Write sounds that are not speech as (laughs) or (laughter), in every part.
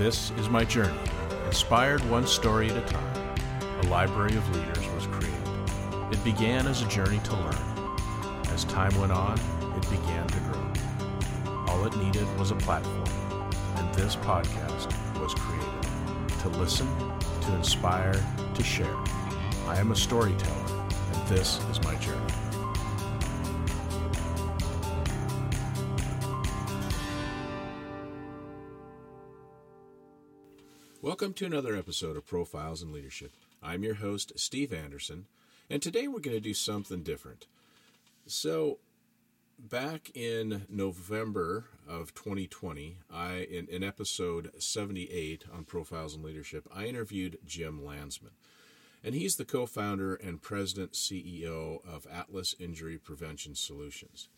This is my journey. Inspired one story at a time, a library of leaders was created. It began as a journey to learn. As time went on, it began to grow. All it needed was a platform, and this podcast was created to listen, to inspire, to share. I am a storyteller, and this is my journey. Welcome to another episode of Profiles in Leadership. I'm your host, Steve Anderson, and today we're going to do something different. So, back in November of 2020, I in, in episode 78 on Profiles in Leadership, I interviewed Jim Landsman. And he's the co-founder and president CEO of Atlas Injury Prevention Solutions.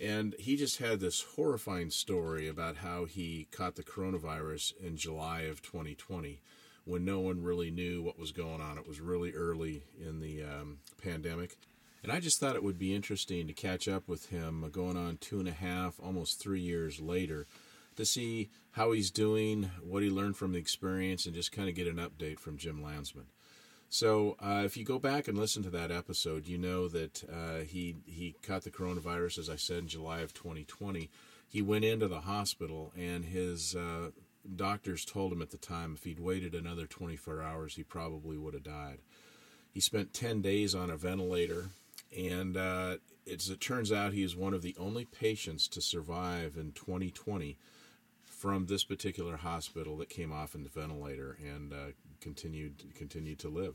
And he just had this horrifying story about how he caught the coronavirus in July of 2020 when no one really knew what was going on. It was really early in the um, pandemic. And I just thought it would be interesting to catch up with him going on two and a half, almost three years later, to see how he's doing, what he learned from the experience, and just kind of get an update from Jim Landsman. So uh, if you go back and listen to that episode, you know that uh, he he caught the coronavirus, as I said, in July of 2020. He went into the hospital, and his uh, doctors told him at the time if he'd waited another 24 hours, he probably would have died. He spent 10 days on a ventilator, and uh, as it turns out, he is one of the only patients to survive in 2020 from this particular hospital that came off in the ventilator and uh, continued continued to live.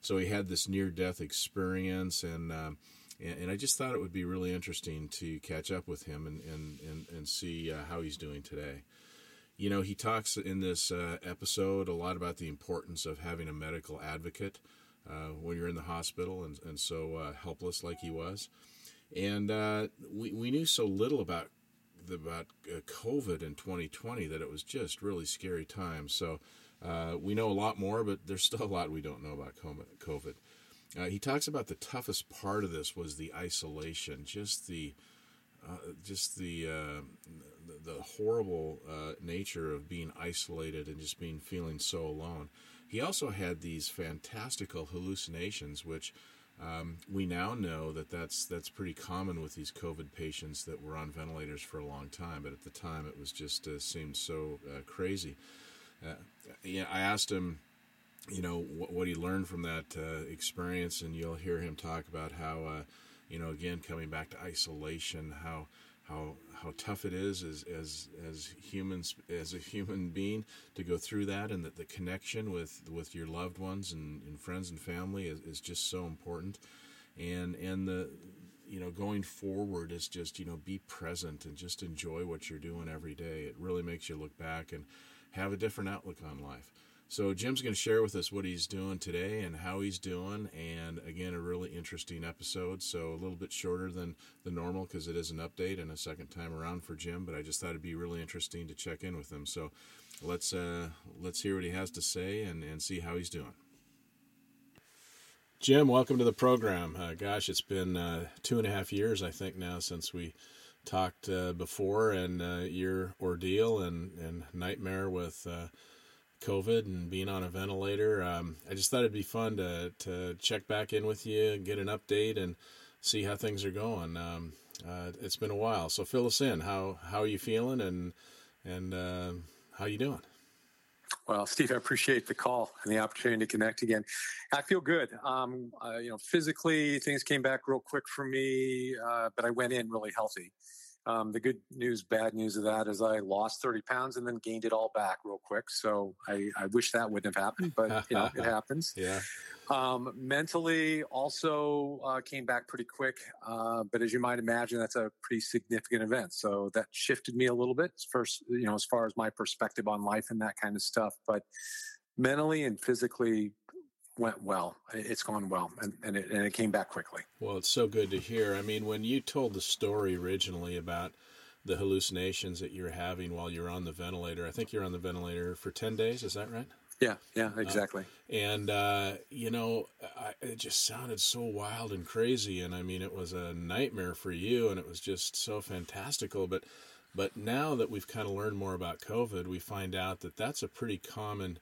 So he had this near death experience, and, uh, and, and I just thought it would be really interesting to catch up with him and and and, and see uh, how he's doing today. You know, he talks in this uh, episode a lot about the importance of having a medical advocate uh, when you're in the hospital and and so uh, helpless like he was, and we we knew so little about about uh, COVID in 2020 that it was just really scary times. So uh, we know a lot more, but there's still a lot we don't know about COVID. Uh, he talks about the toughest part of this was the isolation, just the uh, just the, uh, the, the horrible uh, nature of being isolated and just being feeling so alone. He also had these fantastical hallucinations, which um, we now know that that's that's pretty common with these COVID patients that were on ventilators for a long time. But at the time, it was just seemed so crazy. Uh, yeah, I asked him, you know, what, what he learned from that uh, experience, and you'll hear him talk about how, uh, you know, again coming back to isolation, how how how tough it is as as as humans as a human being to go through that and that the connection with with your loved ones and, and friends and family is, is just so important. And and the you know going forward is just you know be present and just enjoy what you're doing every day. It really makes you look back and have a different outlook on life so Jim's going to share with us what he's doing today and how he's doing, and again, a really interesting episode. So a little bit shorter than the normal because it is an update and a second time around for Jim. But I just thought it'd be really interesting to check in with him. So let's uh, let's hear what he has to say and, and see how he's doing. Jim, welcome to the program. Uh, gosh, it's been uh, two and a half years, I think, now since we talked uh, before, and uh, your ordeal and, and nightmare with uh, COVID and being on a ventilator. Um, I just thought it'd be fun to to check back in with you, get an update, and see how things are going. Um, uh, it's been a while, so fill us in. How how are you feeling, and and uh, how you doing? Well, (laughs) Steve, I appreciate the call and the opportunity to connect again. I feel good. Um, uh, you know, physically things came back real quick for me, uh, but I went in really healthy. Um, the good news, bad news of that is I lost 30 pounds and then gained it all back real quick. So I, I wish that wouldn't have happened, but you know, it (laughs) happens. Yeah. Um, mentally also uh, came back pretty quick. Uh, but as you might imagine, that's a pretty significant event. So that shifted me a little bit first, you know, as far as my perspective on life and that kind of stuff. But mentally and physically went well. It's gone well, and, and, it, and it came back quickly. Well, it's so good to hear. I mean, when you told the story originally about the hallucinations that you're having while you're on the ventilator, I think you're on the ventilator for 10 days, is that right? Yeah, yeah, exactly. Uh, and, uh, you know, I, it just sounded so wild and crazy. And I mean, it was a nightmare for you, and it was just so fantastical. But But now that we've kind of learned more about COVID, we find out that that's a pretty common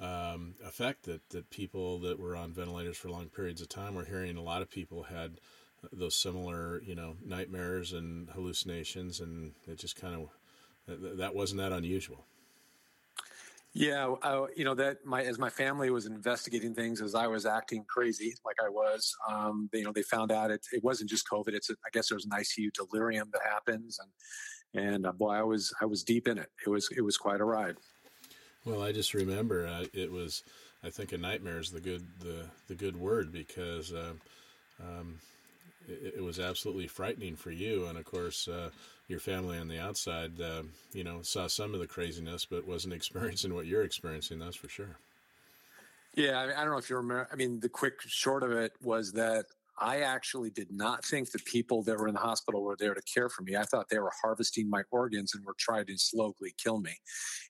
um, effect that, that people that were on ventilators for long periods of time were hearing. A lot of people had those similar, you know, nightmares and hallucinations, and it just kind of that wasn't that unusual. Yeah, uh, you know that my as my family was investigating things as I was acting crazy like I was. Um, they, you know, they found out it, it wasn't just COVID. It's a, I guess there's an ICU delirium that happens, and and uh, boy, I was I was deep in it. It was it was quite a ride. Well, I just remember uh, it was. I think a nightmare is the good the the good word because uh, um, it, it, was absolutely frightening for you, and of course uh, your family on the outside, uh, you know, saw some of the craziness, but wasn't (laughs) experiencing what you're experiencing. That's for sure. Yeah, I don't know if you remember. I mean, the quick short of it was that I actually did not think the people that were in the hospital were there to care for me. I thought they were harvesting my organs and were trying to slowly kill me.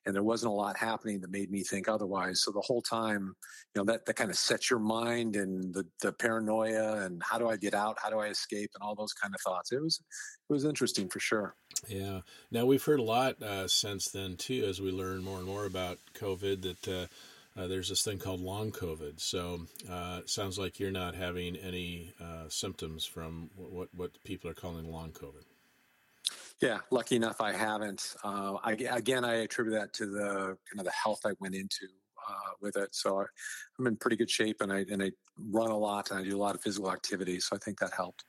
And there wasn't a lot happening that made me think otherwise. So the whole time, you know, that, that kind of sets your mind and the, the paranoia and how do I get out? How do I escape? And all those kind of thoughts. It was, it was interesting for sure. Yeah. Now we've heard a lot uh, since then too, as we learn more and more about COVID that, uh, uh, there's this thing called long COVID. So uh, it sounds like you're not having any uh, symptoms from what, what people are calling long COVID. Yeah, lucky enough, I haven't. Uh, I, again, I attribute that to the kind of the health I went into uh, with it. So I, am in pretty good shape, and I and I run a lot, and I do a lot of physical activity. So I think that helped.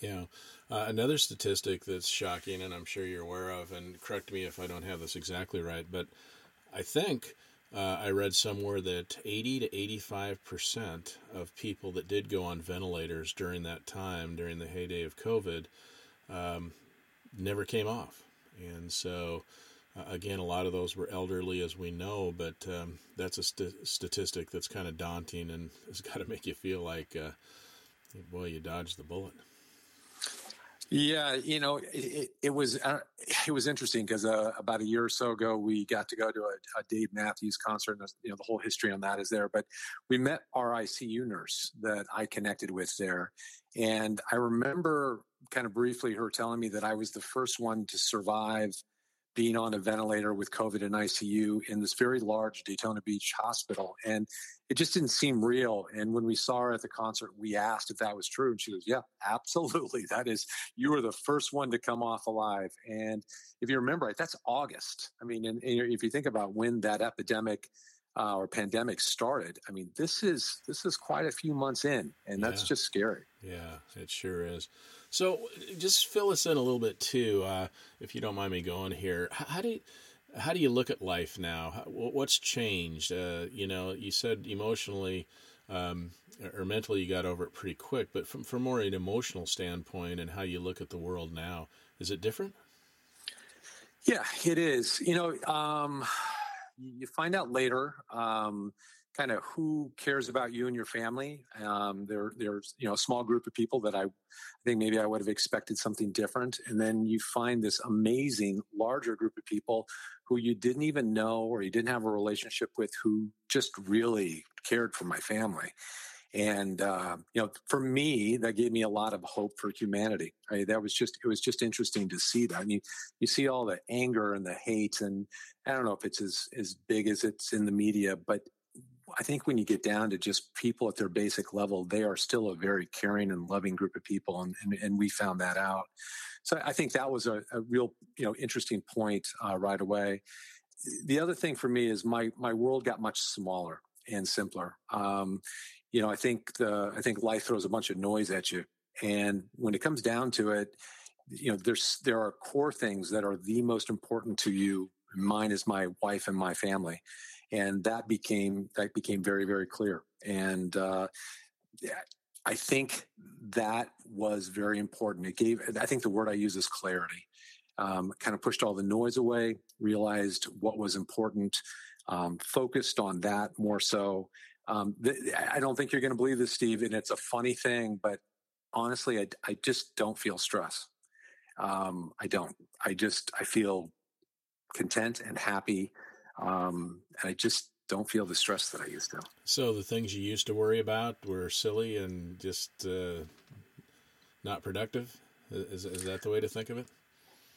Yeah. Uh, another statistic that's shocking, and I'm sure you're aware of, and correct me if I don't have this exactly right, but I think uh, I read somewhere that 80 to 85 percent of people that did go on ventilators during that time, during the heyday of COVID, um, never came off. And so, uh, again, a lot of those were elderly, as we know, but um, that's a st- statistic that's kind of daunting and (laughs) has got to make you feel like, uh, boy, you dodged the bullet. Yeah, you know, it, it was uh, it was interesting because uh, about a year or so ago, we got to go to a, a Dave Matthews concert, and you know the whole history on that is there. But we met our ICU nurse that I connected with there, and I remember kind of briefly her telling me that I was the first one to survive being on a ventilator with COVID in ICU in this very large Daytona Beach hospital. And it just didn't seem real. And when we saw her at the concert, we asked if that was true. And she goes, Yeah, absolutely. (laughs) That is, you were the first one to come off alive. And if you remember right, that's August. I mean, and, and if you think about when that epidemic uh, or pandemic started, I mean, this is this is quite a few months in, and that's yeah. just scary. Yeah, it sure is. So, just fill us in a little bit too, uh, if you don't mind me going here. How, how do you, how do you look at life now? How, what's changed? Uh, you know, you said emotionally um, or mentally you got over it pretty quick, but from from more an emotional standpoint and how you look at the world now, is it different? Yeah, it is. You know, um, you find out later. Um, kind of who cares about you and your family. Um, there, there's you know a small group of people that I, I think maybe I would have expected something different, and then you find this amazing larger group of people who you didn't even know or you didn't have a relationship with who just really cared for my family. And uh, you know, for me, that gave me a lot of hope for humanity. Right? That was just it was just interesting to see that. I mean, you see all the anger and the hate, and I don't know if it's as as big as it's in the media, but I think when you get down to just people at their basic level, they are still a very caring and loving group of people, and and, and we found that out. So I think that was a, a real you know interesting point uh, right away. The other thing for me is my my world got much smaller and simpler. Um, you know, I think the I think life throws a bunch of noise at you, and when it comes down to it, you know, there's there are core things that are the most important to you. Mine is my wife and my family and that became that became very very clear. And uh, i think that was very important. It gave i think the word i use is clarity. Um, kind of pushed all the noise away realized what was important um, focused on that more so. Um, th- i don't think you're going to believe this steve and it's a funny thing but honestly i, I just don't feel stress. Um, i don't. I just i feel content and happy um, and I just don't feel the stress that I used to. So the things you used to worry about were silly and just uh, not productive. Is, is that the way to think of it?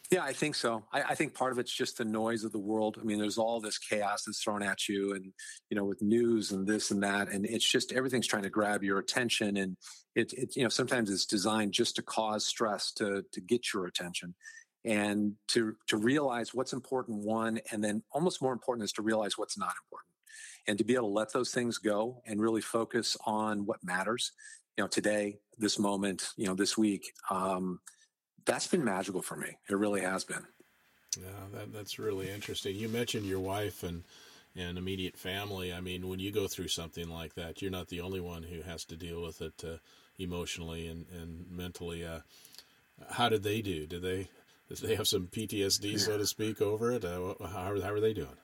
Yeah, I think so. I, I, think part of it's just the noise of the world. I mean, there's all this chaos that's thrown at you, and you know, with news and this and that, and it's just everything's trying to grab your attention, and it, it you know, sometimes it's designed just to cause stress to to get your attention, and to to realize what's important. One, and then almost more important is to realize what's not important, and to be able to let those things go and really focus on what matters. You know, today, this moment, you know, this week. Um, that's been magical for me. It really has been. Yeah, that, that's really interesting. You mentioned your wife and and immediate family. I mean, when you go through something like that, you're not the only one who has to deal with it uh, emotionally and and mentally. Uh, how did they do? Did they they have some PTSD, so to speak, over it? Uh, how how are they doing?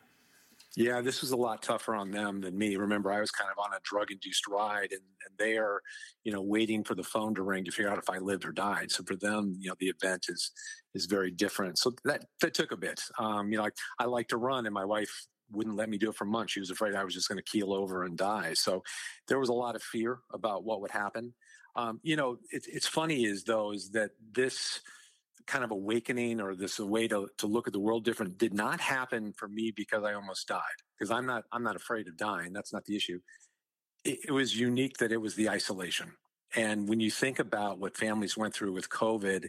Yeah, this was a lot tougher on them than me. Remember, I was kind of on a drug induced ride and, and they are, you know, waiting for the phone to ring to figure out if I lived or died. So for them, you know, the event is is very different. So that that took a bit. Um, you know, I, I like to run and my wife wouldn't let me do it for months. She was afraid I was just going to keel over and die. So there was a lot of fear about what would happen. Um, you know, it, it's funny is though, is that this kind of awakening or this way to, to look at the world different did not happen for me because I almost died. Because I'm not I'm not afraid of dying. That's not the issue. It, it was unique that it was the isolation. And when you think about what families went through with COVID,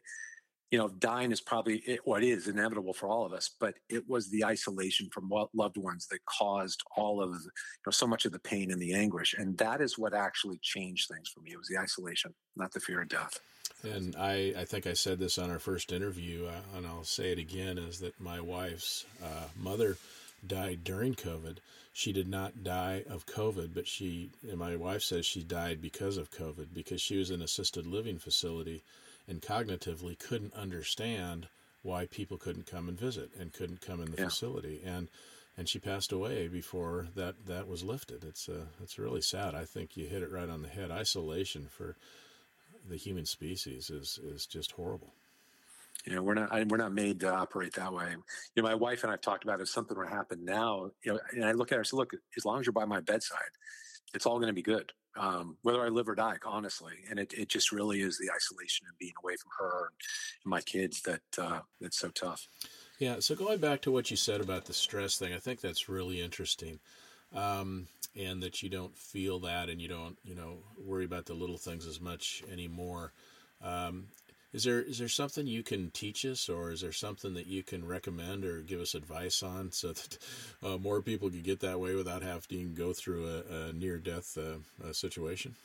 you know, dying is probably it is inevitable for all of us, but it was the isolation from loved ones that caused all of you know so much of the pain and the anguish, and that is what actually changed things for me. It was the isolation, not the fear of death. And I, I think I said this on our first interview, uh, and I'll say it again: is that my wife's uh, mother died during COVID. She did not die of COVID, but she, and my wife says she died because of COVID because she was in assisted living facility and cognitively couldn't understand why people couldn't come and visit and couldn't come in the yeah. facility and and she passed away before that that was lifted it's uh, it's really sad i think you hit it right on the head isolation for the human species is is just horrible. You know, we're not I, we're not made to operate that way. You know, my wife and I've talked about if something were to happen now, you know, and I look at her and say, look, as long as you're by my bedside, it's all going to be good, um, whether I live or die, honestly. And it, it just really is the isolation and being away from her and my kids that uh, that's so tough. Yeah. So going back to what you said about the stress thing, I think that's really interesting. Um, and that you don't feel that and you don't you know worry about the little things as much anymore. Um, is there is there something you can teach us, or is there something that you can recommend or give us advice on, so that uh, more people can get that way without having to go through a, a near death uh, situation?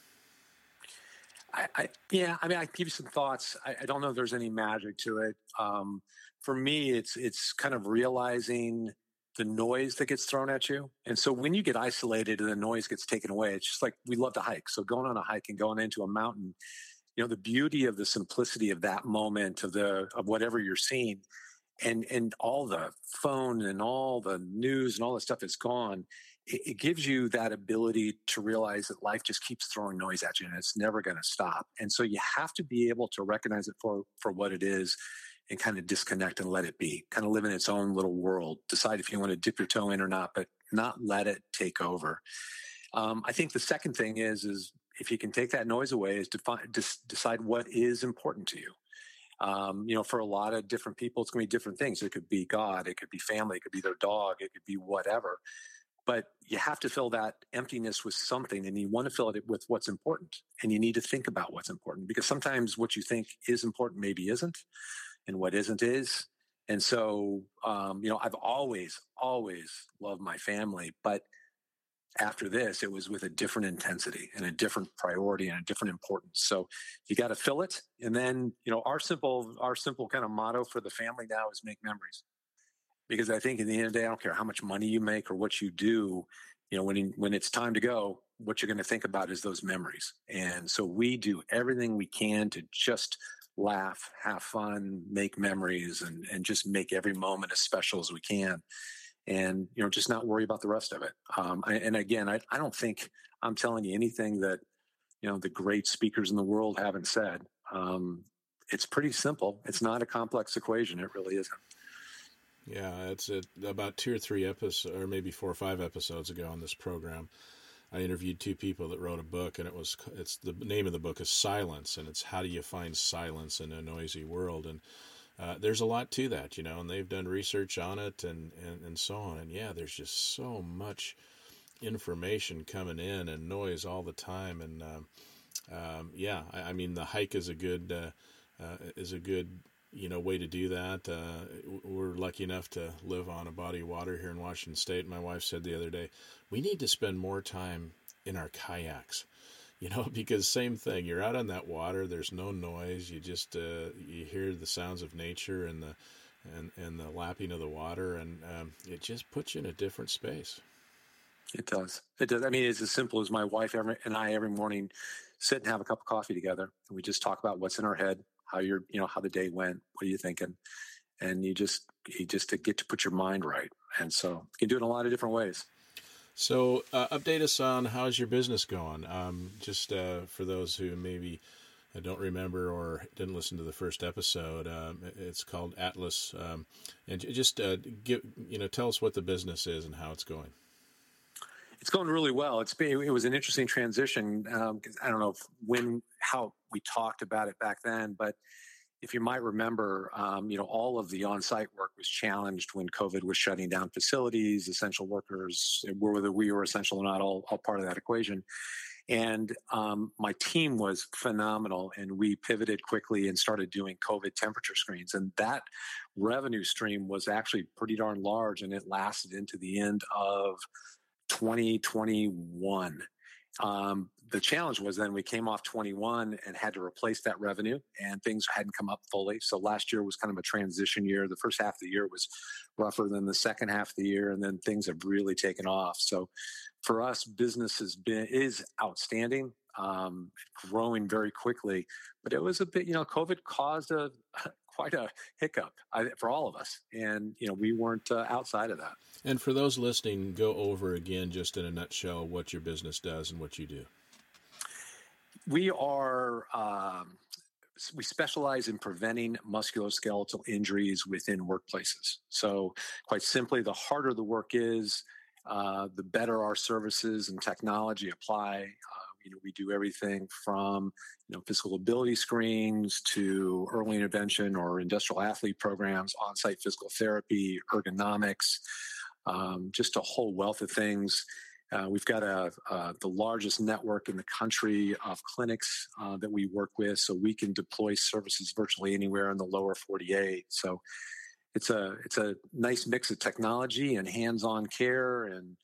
I, I, yeah, I mean, I give you some thoughts. I, I, don't know if there's any magic to it. Um, for me, it's it's kind of realizing the noise that gets thrown at you. And so when you get isolated and the noise gets taken away, it's just like we love to hike. So going on a hike and going into a mountain, you know, the beauty of the simplicity of that moment of the of whatever you're seeing and and all the phone and all the news and all the stuff is gone. It, it gives you that ability to realize that life just keeps throwing noise at you and it's never going to stop. And so you have to be able to recognize it for for what it is and kind of disconnect and let it be, kind of live in its own little world. Decide if you want to dip your toe in or not, but not let it take over. Um, I think the second thing is is if you can take that noise away, is define, dis- decide what is important to you. Um, you know, for a lot of different people, it's going to be different things. It could be God, it could be family, it could be their dog, it could be whatever. But you have to fill that emptiness with something, and you want to fill it with what's important. And you need to think about what's important because sometimes what you think is important maybe isn't and what isn't is. And so, um, you know, I've always, always loved my family, but after this, it was with a different intensity and a different priority and a different importance. So you got to fill it. And then, you know, our simple, our simple kind of motto for the family now is make memories. Because I think in the end of the day, I don't care how much money you make or what you do, you know, when, when it's time to go, what you're going to think about is those memories. And so we do everything we can to just laugh, have fun, make memories, and and just make every moment as special as we can, and you know just not worry about the rest of it. Um, and again, I, I don't think I'm telling you anything that you know the great speakers in the world haven't said. Um, it's pretty simple. It's not a complex equation. It really isn't. Yeah, it's about two or three episodes, or maybe four or five episodes ago on this program. I interviewed two people that wrote a book, and it was it's the name of the book is Silence, and it's how do you find silence in a noisy world. And uh, there's a lot to that, you know, and they've done research on it and, and, and so on. And yeah, there's just so much information coming in and noise all the time. And um, um, yeah, I, I, mean, the hike is a good uh, uh, is a good you know way to do that. Uh, we're lucky enough to live on a body of water here in Washington State. My wife said the other day, we need to spend more time in our kayaks. You know (laughs) because same thing you're out on that water there's no noise you just uh, you hear the sounds of nature and the and and the lapping of the water and um, it just puts you in a different space. It does. It does. I mean it's as simple as my wife every, and i every morning sit and have a cup of coffee together and we just talk about what's in our head how you're you know how the day went what are you thinking and you just you just to get to put your mind right and so you can do it in a lot of different ways so, uh, update us on how's your business going? Um, just uh, for those who maybe don't remember or didn't listen to the first episode, um, it's called Atlas, um, and just uh, give you know tell us what the business is and how it's going. It's going really well. It's been, it was an interesting transition. Um, I don't know when how we talked about it back then, but if you might remember, um, you know, all of the on-site work was challenged when COVID was shutting down facilities. Essential workers, whether we were essential or not, all, all part of that equation. And um, my team was phenomenal, and we pivoted quickly and started doing COVID temperature screens. And that revenue stream was actually pretty darn large, and it lasted into the end of 2021. Um, the challenge was then we came off 21 and had to replace that revenue and things hadn't come up fully. So last year was kind of a transition year. The first half of the year was rougher than the second half of the year. And then things have really taken off. So for us, business has been, is outstanding, um, growing very quickly, but it was a bit, you know, COVID caused a, (laughs) quite a hiccup for all of us. And, you know, we weren't uh, outside of that. And for those listening, go over again, just in a nutshell, what your business does and what you do. We are. Um, we specialize in preventing musculoskeletal injuries within workplaces. So, quite simply, the harder the work is, uh, the better our services and technology apply. You know, we do everything from you know physical ability screens to early intervention or industrial athlete programs, on-site physical therapy, ergonomics, um, just a whole wealth of things. Uh, we've got a, uh, the largest network in the country of clinics uh, that we work with, so we can deploy services virtually anywhere in the lower 48. So it's a it's a nice mix of technology and hands-on care, and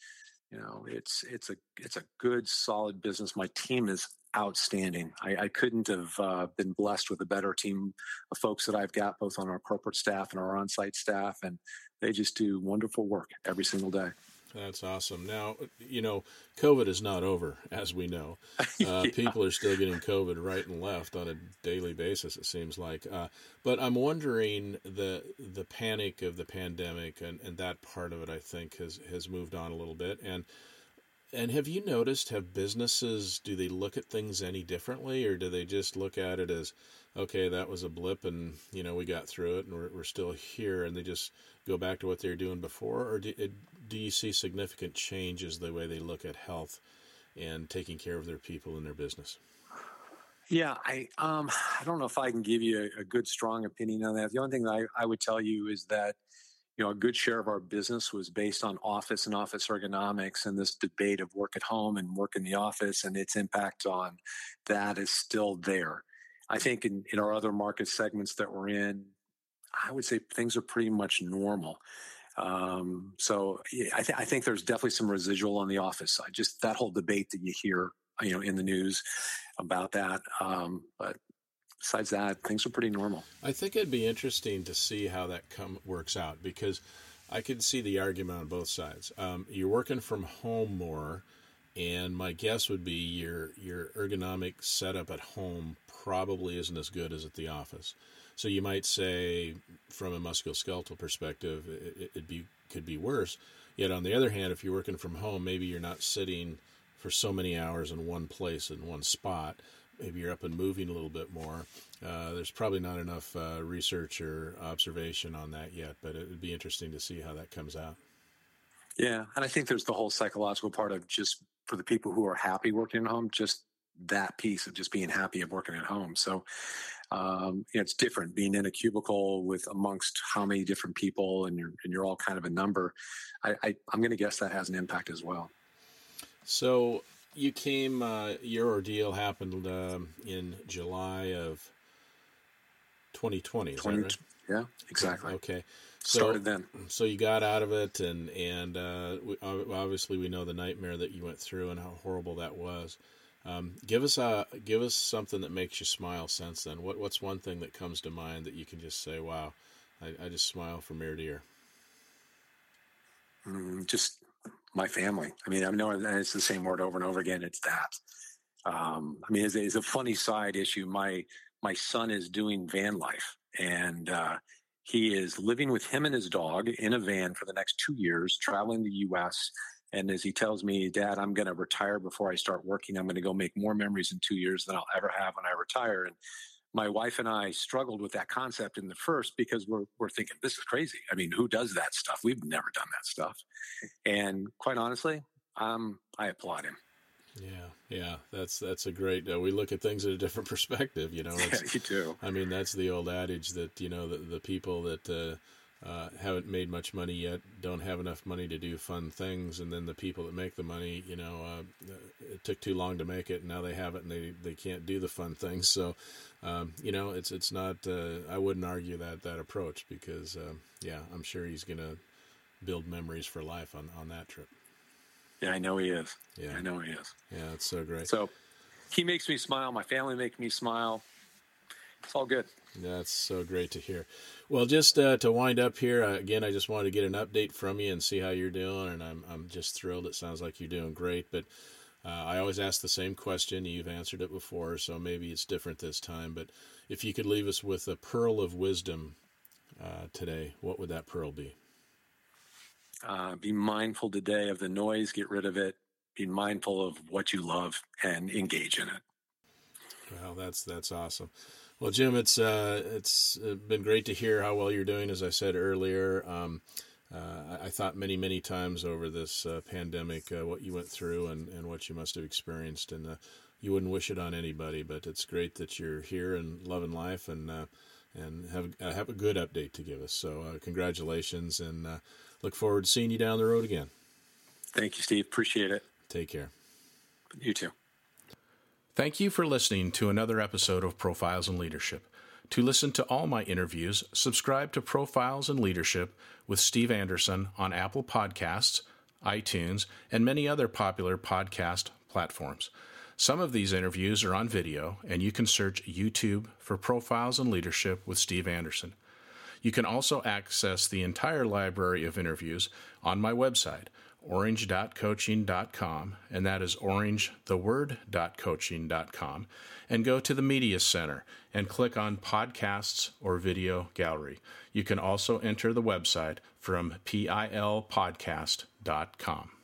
you know it's it's a it's a good solid business. My team is outstanding. I, I couldn't have uh, been blessed with a better team of folks that I've got, both on our corporate staff and our on-site staff, and they just do wonderful work every single day. That's awesome. Now, you know, COVID is not over, (laughs) as we know. (laughs) Uh, yeah. People are still getting COVID right and left on a daily basis. It seems like. Uh, but I'm wondering the the panic of the pandemic and, and that part of it. I think has has moved on a little bit. And and have you noticed? Have businesses do they look at things any differently, or do they just look at it as okay, that was a blip and, you know, we got through it and we're, we're still here and they just go back to what they were doing before? Or do, do you see significant changes the way they look at health and taking care of their people and their business? Yeah, I um, I don't know if I can give you a, a good, strong opinion on that. The only thing that I, I would tell you is that you know, a good share of our business was based on office and office ergonomics and this debate of work at home and work in the office and its impact on that is still there. I think in, in our other market segments that we're in, I would say things are pretty much normal. Um, so yeah, I, th- I, think there's definitely some residual on the office side. Just that whole debate that you hear, you know, in the news about that. Um, but besides that, things are pretty normal. I think it'd be interesting to see how that come works out because I could see the argument on both sides. Um, you're working from home more, and my guess would be your your ergonomic setup at home probably isn't as good as at the office. So you might say, from a musculoskeletal perspective, it, it be could be worse. Yet on the other hand, if you're working from home, maybe you're not sitting for so many hours in one place in one spot. Maybe you're up and moving a little bit more. Uh, there's probably not enough uh, research or observation on that yet, but it would be interesting to see how that comes out. Yeah, and I think there's the whole psychological part of just for the people who are happy working at home, just that piece of just being happy of working at home. So um, it's different being in a cubicle with amongst how many different people, and you're and you're all kind of a number. I, I I'm going to guess that has an impact as well. So you came. Uh, your ordeal happened um, in July of 2020. 20, right? Yeah, exactly. Okay. So, Started then. So you got out of it, and and uh, we, obviously we know the nightmare that you went through and how horrible that was. Um, give us a give us something that makes you smile since then. What what's one thing that comes to mind that you can just say, "Wow, I, I just smile from ear to ear." Mm, just my family. I mean, I know it's the same word over and over again. It's that. Um, I mean, it's, it's, a funny side issue. My my son is doing van life, and uh, he is living with him and his dog in a van for the next two years, traveling the U.S. And as he tells me, Dad, I'm going to retire before I start working. I'm going to go make more memories in two years than I'll ever have when I retire. And my wife and I struggled with that concept in the first because we're, we're thinking, this is crazy. I mean, who does that stuff? We've never done that stuff. And quite honestly, um, I applaud him. Yeah, yeah, that's that's a great. Uh, we look at things at a different (laughs) perspective, you know. yeah, (laughs) you do. I mean, that's the old adage that you know the the people that uh, uh, haven't made much money yet, don't have enough money to do fun things, and then the people that make the money, you know, uh, it took too long to make it, and now they have it, and they, they can't do the fun things. So, um, you know, it's it's not. Uh, I wouldn't argue that that approach because, uh, yeah, I'm sure he's going to build memories for life on on that trip. Yeah, I know he is. Yeah, I know he is. Yeah, it's so great. So, he makes me smile. My family make me smile. It's all good. That's so great to hear. Well, just uh, to wind up here, uh, again, I just wanted to get an update from you and see how you're doing, and I'm I'm just thrilled. It sounds like you're doing great, but uh, I always ask the same question. You've answered it before, so maybe it's different this time. But if you could leave us with a pearl of wisdom uh, today, what would that pearl be? Uh, be mindful today of the noise. Get rid of it. Be mindful of what you love and engage in it. Well, that's that's awesome. Well, Jim, it's uh, it's uh, been great to hear how well you're doing. As I said earlier, um, uh, I thought many, many times over this uh, pandemic uh, what you went through and, and what you must have experienced, and uh, you wouldn't wish it on anybody. But it's great that you're here and loving life and and have have a good update to give us. So congratulations, and look forward to seeing you down the road again. Thank you, Steve. Appreciate it. Take care. You too. Thank you for listening to another episode of Profiles in Leadership. To listen to all my interviews, subscribe to Profiles in Leadership with Steve Anderson on Apple Podcasts, iTunes, and many other popular podcast platforms. Some of these interviews are on video, and you can search YouTube for Profiles in Leadership with Steve Anderson. You can also access the entire library of interviews on my website, orange.coaching.com, and that is orange, the word, coaching.com, and go to the Media Center and click on Podcasts or Video Gallery. You can also enter the website from pilpodcast.com.